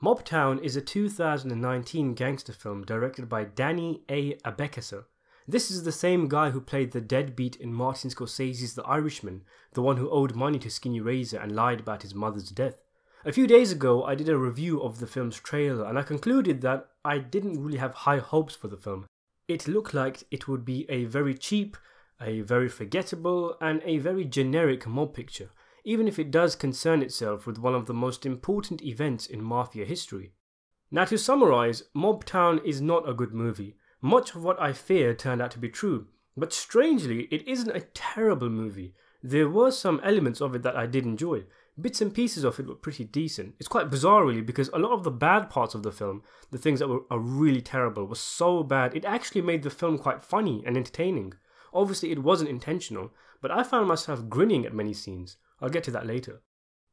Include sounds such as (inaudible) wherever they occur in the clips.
Mobtown is a 2019 gangster film directed by Danny A. Abeckaser. This is the same guy who played the deadbeat in Martin Scorsese's The Irishman, the one who owed money to Skinny Razor and lied about his mother's death. A few days ago, I did a review of the film's trailer and I concluded that I didn't really have high hopes for the film. It looked like it would be a very cheap, a very forgettable, and a very generic mob picture, even if it does concern itself with one of the most important events in mafia history. Now, to summarize, Mobtown is not a good movie. Much of what I feared turned out to be true, but strangely, it isn't a terrible movie. There were some elements of it that I did enjoy. Bits and pieces of it were pretty decent. It's quite bizarre, really, because a lot of the bad parts of the film, the things that were are really terrible, were so bad, it actually made the film quite funny and entertaining. Obviously, it wasn't intentional, but I found myself grinning at many scenes. I'll get to that later.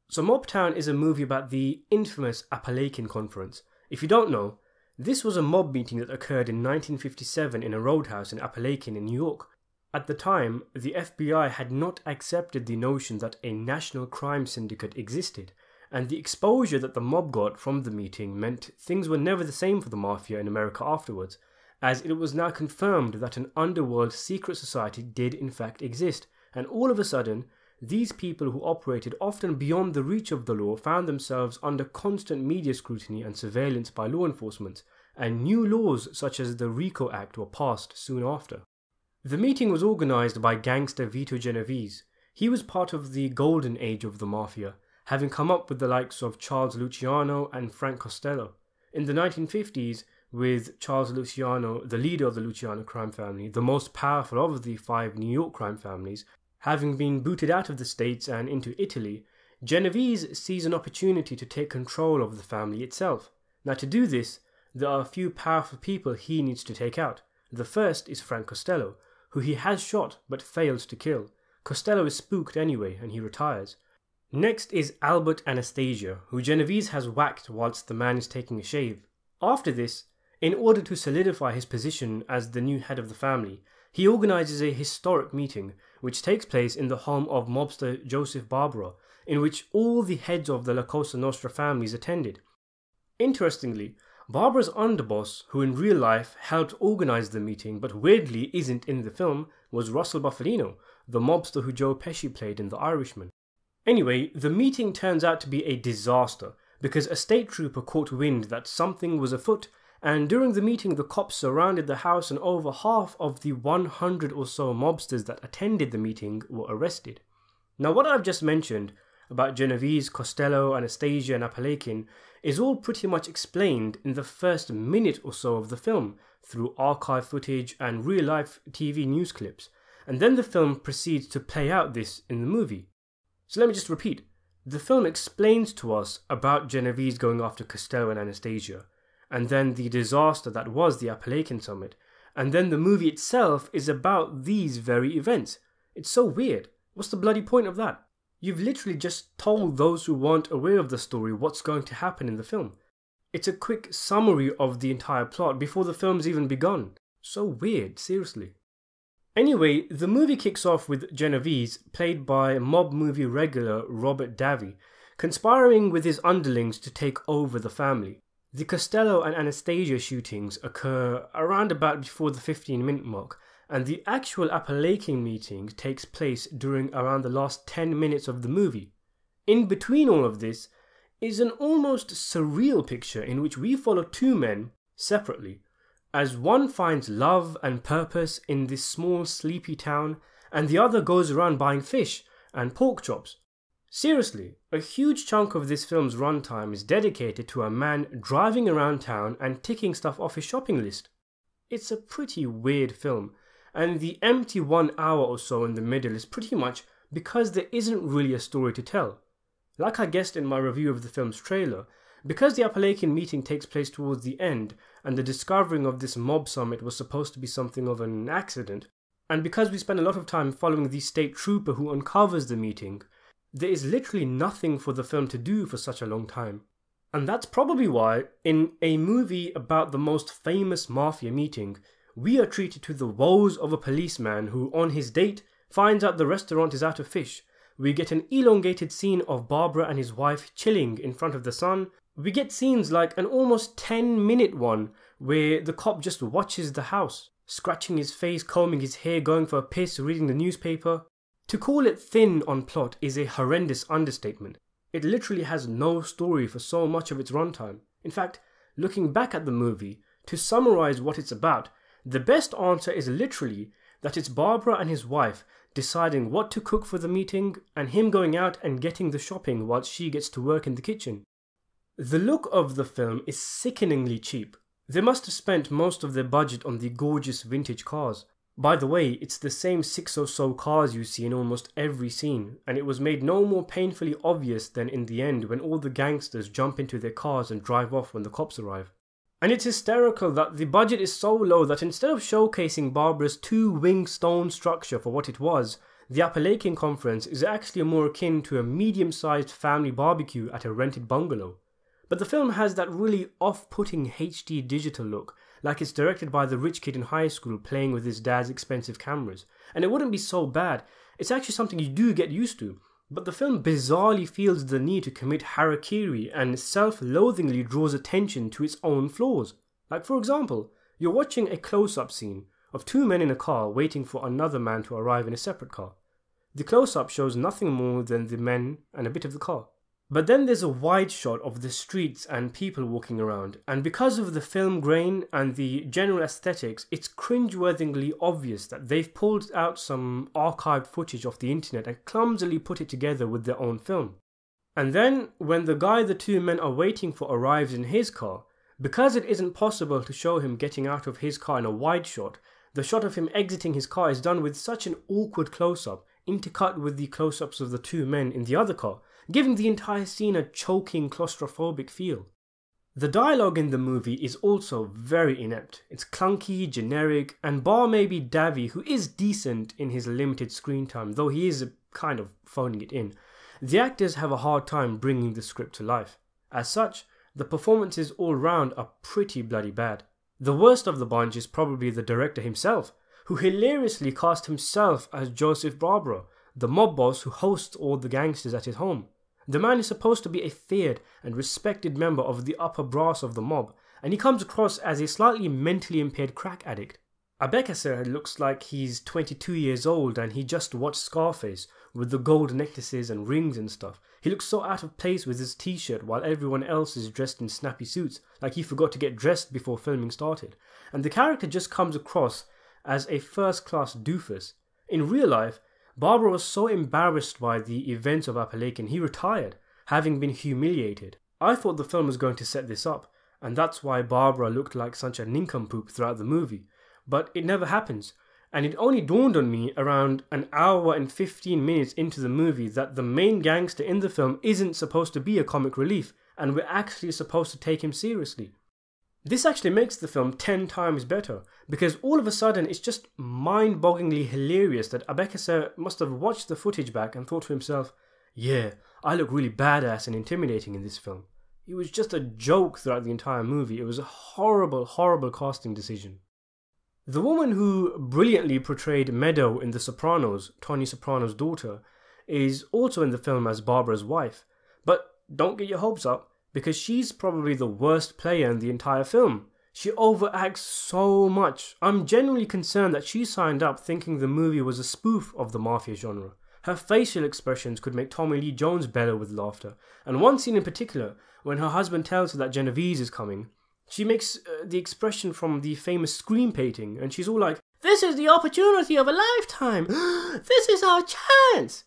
So, Mobtown is a movie about the infamous Apalachin Conference. If you don't know, this was a mob meeting that occurred in 1957 in a roadhouse in Apalachin in New York. At the time, the FBI had not accepted the notion that a national crime syndicate existed, and the exposure that the mob got from the meeting meant things were never the same for the mafia in America afterwards, as it was now confirmed that an underworld secret society did in fact exist, and all of a sudden, these people who operated often beyond the reach of the law found themselves under constant media scrutiny and surveillance by law enforcement, and new laws such as the RICO Act were passed soon after. The meeting was organized by gangster Vito Genovese. He was part of the golden age of the mafia, having come up with the likes of Charles Luciano and Frank Costello. In the 1950s, with Charles Luciano, the leader of the Luciano crime family, the most powerful of the five New York crime families, having been booted out of the States and into Italy, Genovese sees an opportunity to take control of the family itself. Now, to do this, there are a few powerful people he needs to take out. The first is Frank Costello, who he has shot but fails to kill. Costello is spooked anyway and he retires. Next is Albert Anastasia, who Genovese has whacked whilst the man is taking a shave. After this, in order to solidify his position as the new head of the family, he organizes a historic meeting which takes place in the home of mobster Joseph Barbara, in which all the heads of the La Cosa Nostra families attended. Interestingly, Barbara's underboss, who in real life helped organize the meeting but weirdly isn't in the film, was Russell Bufalino, the mobster who Joe Pesci played in The Irishman. Anyway, the meeting turns out to be a disaster because a state trooper caught wind that something was afoot and during the meeting, the cops surrounded the house, and over half of the 100 or so mobsters that attended the meeting were arrested. Now, what I've just mentioned about Genovese, Costello, Anastasia, and Apalachin is all pretty much explained in the first minute or so of the film through archive footage and real life TV news clips, and then the film proceeds to play out this in the movie. So let me just repeat the film explains to us about Genovese going after Costello and Anastasia and then the disaster that was the Appalachian Summit, and then the movie itself is about these very events. It's so weird. What's the bloody point of that? You've literally just told those who weren't aware of the story what's going to happen in the film. It's a quick summary of the entire plot before the film's even begun. So weird, seriously. Anyway, the movie kicks off with Genovese, played by mob movie regular Robert Davi, conspiring with his underlings to take over the family. The Costello and Anastasia shootings occur around about before the 15 minute mark, and the actual Apalachin meeting takes place during around the last 10 minutes of the movie. In between all of this is an almost surreal picture in which we follow two men separately, as one finds love and purpose in this small sleepy town, and the other goes around buying fish and pork chops. Seriously, a huge chunk of this film's runtime is dedicated to a man driving around town and ticking stuff off his shopping list. It's a pretty weird film, and the empty one hour or so in the middle is pretty much because there isn't really a story to tell. Like I guessed in my review of the film's trailer, because the Appalachian meeting takes place towards the end, and the discovering of this mob summit was supposed to be something of an accident, and because we spend a lot of time following the state trooper who uncovers the meeting, there is literally nothing for the film to do for such a long time. And that's probably why, in a movie about the most famous mafia meeting, we are treated to the woes of a policeman who, on his date, finds out the restaurant is out of fish. We get an elongated scene of Barbara and his wife chilling in front of the sun, We get scenes like an almost 10 minute one where the cop just watches the house, scratching his face, combing his hair, going for a piss, reading the newspaper. To call it thin on plot is a horrendous understatement. It literally has no story for so much of its runtime. In fact, looking back at the movie, to summarize what it's about, the best answer is literally that it's Barbara and his wife deciding what to cook for the meeting and him going out and getting the shopping whilst she gets to work in the kitchen. The look of the film is sickeningly cheap. They must have spent most of their budget on the gorgeous vintage cars. By the way, it's the same six or so cars you see in almost every scene, and it was made no more painfully obvious than in the end when all the gangsters jump into their cars and drive off when the cops arrive. And it's hysterical that the budget is so low that instead of showcasing Barbara's two wing stone structure for what it was, the Apalachin Conference is actually more akin to a medium sized family barbecue at a rented bungalow. But the film has that really off putting HD digital look like it's directed by the rich kid in high school playing with his dad's expensive cameras. And it wouldn't be so bad. It's actually something you do get used to. But the film bizarrely feels the need to commit harakiri and self loathingly draws attention to its own flaws. Like, for example, you're watching a close up scene of two men in a car waiting for another man to arrive in a separate car. The close up shows nothing more than the men and a bit of the car. But then there's a wide shot of the streets and people walking around, and because of the film grain and the general aesthetics, it's cringeworthingly obvious that they've pulled out some archived footage off the internet and clumsily put it together with their own film. And then, when the guy the two men are waiting for arrives in his car, because it isn't possible to show him getting out of his car in a wide shot, the shot of him exiting his car is done with such an awkward close up, intercut with the close ups of the two men in the other car, giving the entire scene a choking claustrophobic feel. The dialogue in the movie is also very inept. It's clunky, generic, and bar maybe Davi, who is decent in his limited screen time, though he is kind of phoning it in, the actors have a hard time bringing the script to life. As such, the performances all round are pretty bloody bad. The worst of the bunch is probably the director himself, who hilariously cast himself as Joseph Barbara, the mob boss who hosts all the gangsters at his home. The man is supposed to be a feared and respected member of the upper brass of the mob, and he comes across as a slightly mentally impaired crack addict. Abeckaser looks like he's 22 years old and he just watched Scarface with the gold necklaces and rings and stuff. He looks so out of place with his t shirt while everyone else is dressed in snappy suits, like he forgot to get dressed before filming started. And the character just comes across as a first class doofus. In real life, Barbara was so embarrassed by the events of Apalachin, he retired, having been humiliated. I thought the film was going to set this up, and that's why Barbara looked like such a nincompoop throughout the movie. But it never happens, and it only dawned on me around an hour and 15 minutes into the movie that the main gangster in the film isn't supposed to be a comic relief, and we're actually supposed to take him seriously. This actually makes the film 10 times better because all of a sudden it's just mind bogglingly hilarious that Abeckaser must have watched the footage back and thought to himself, yeah, I look really badass and intimidating in this film. It was just a joke throughout the entire movie. It was a horrible, horrible casting decision. The woman who brilliantly portrayed Meadow in The Sopranos, Tony Soprano's daughter, is also in the film as Barbara's wife. But don't get your hopes up because she's probably the worst player in the entire film. She overacts so much. I'm genuinely concerned that she signed up thinking the movie was a spoof of the mafia genre. Her facial expressions could make Tommy Lee Jones bellow with laughter. And one scene in particular, when her husband tells her that Genovese is coming, she makes uh, the expression from the famous Scream painting, and she's all like, This is the opportunity of a lifetime! (gasps) this is our chance!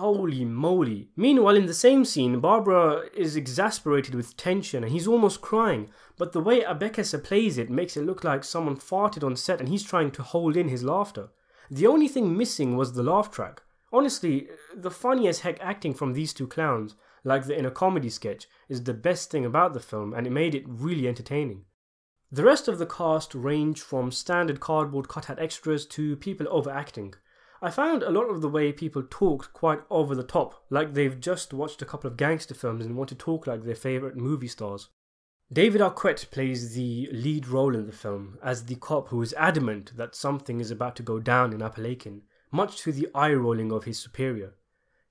Holy moly. Meanwhile, in the same scene, Barbara is exasperated with tension and he's almost crying, but the way Abeckaser plays it makes it look like someone farted on set and he's trying to hold in his laughter. The only thing missing was the laugh track. Honestly, the funny as heck acting from these two clowns, like the in a comedy sketch, is the best thing about the film and it made it really entertaining. The rest of the cast range from standard cardboard cutout extras to people overacting. I found a lot of the way people talked quite over the top, like they've just watched a couple of gangster films and want to talk like their favourite movie stars. David Arquette plays the lead role in the film as the cop who is adamant that something is about to go down in Apalachin, much to the eye rolling of his superior.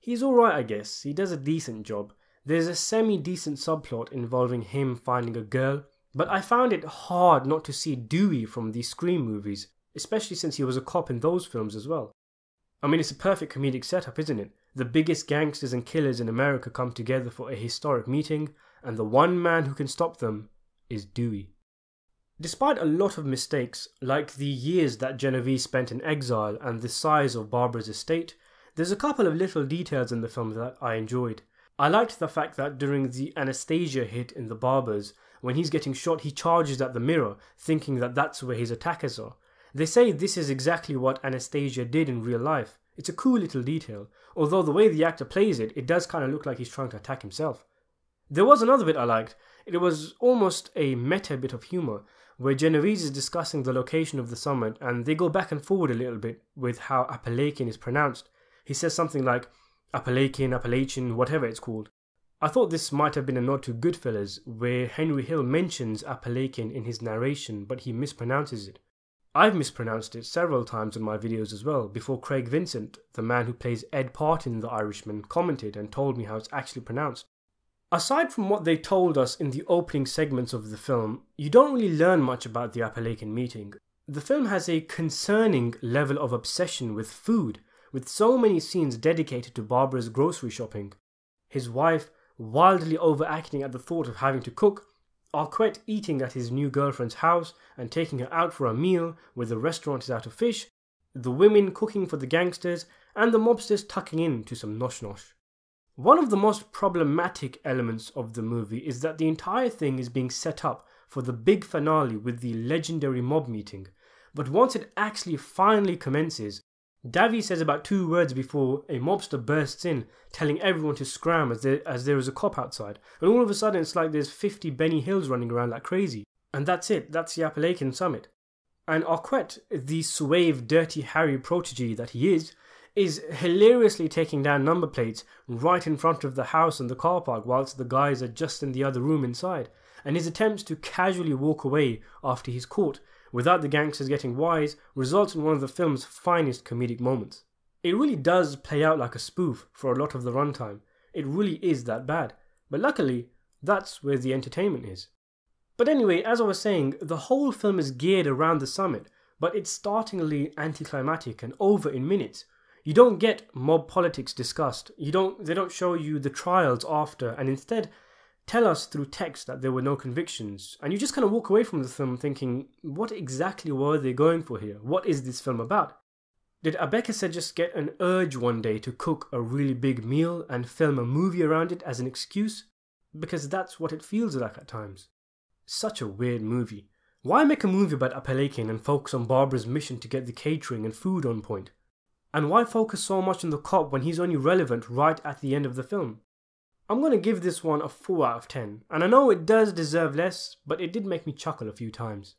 He's alright, I guess, he does a decent job, There's a semi decent subplot involving him finding a girl, but I found it hard not to see Dewey from the Scream movies, especially since he was a cop in those films as well. I mean, it's a perfect comedic setup, isn't it? The biggest gangsters and killers in America come together for a historic meeting, and the one man who can stop them is Dewey. Despite a lot of mistakes, like the years that Genovese spent in exile and the size of Barbara's estate, there's a couple of little details in the film that I enjoyed. I liked the fact that during the Anastasia hit in the Barbers, when he's getting shot, he charges at the mirror, thinking that that's where his attackers are. They say this is exactly what Anastasia did in real life. It's a cool little detail, although the way the actor plays it, it does kind of look like he's trying to attack himself. There was another bit I liked. It was almost a meta bit of humor, where Genovese is discussing the location of the summit, and they go back and forward a little bit with how Appalachian is pronounced. He says something like Appalachian, Appalachian, whatever it's called. I thought this might have been a nod to Goodfellas, where Henry Hill mentions Appalachian in his narration, but he mispronounces it. I've mispronounced it several times in my videos as well, before Craig Vincent, the man who plays Ed Partin in The Irishman, commented and told me how it's actually pronounced. Aside from what they told us in the opening segments of the film, you don't really learn much about the Appalachian meeting. The film has a concerning level of obsession with food, with so many scenes dedicated to Barbara's grocery shopping. His wife wildly overacting at the thought of having to cook, Arquette eating at his new girlfriend's house and taking her out for a meal where the restaurant is out of fish, the women cooking for the gangsters, and the mobsters tucking in to some nosh nosh. One of the most problematic elements of the movie is that the entire thing is being set up for the big finale with the legendary mob meeting, but once it actually finally commences, Davi says about two words before a mobster bursts in, telling everyone to scram as there, as there is a cop outside. And all of a sudden, it's like there's 50 Benny Hills running around like crazy. And that's it, that's the Appalachian Summit. And Arquette, the suave, dirty Harry protege that he is, is hilariously taking down number plates right in front of the house and the car park whilst the guys are just in the other room inside. And his attempts to casually walk away after he's caught without the gangsters getting wise, results in one of the film's finest comedic moments. It really does play out like a spoof for a lot of the runtime. It really is that bad. But luckily, that's where the entertainment is. But anyway, as I was saying, the whole film is geared around the summit, but it's startlingly anticlimactic and over in minutes. You don't get mob politics discussed. You don't they don't show you the trials after and instead tell us through text that there were no convictions, and you just kind of walk away from the film thinking, what exactly were they going for here? What is this film about? Did Abeckaser just get an urge one day to cook a really big meal and film a movie around it as an excuse? Because that's what it feels like at times. Such a weird movie. Why make a movie about Appalachian and focus on Barbara's mission to get the catering and food on point? And why focus so much on the cop when he's only relevant right at the end of the film? I'm going to give this one a 4 out of 10, and I know it does deserve less, but it did make me chuckle a few times.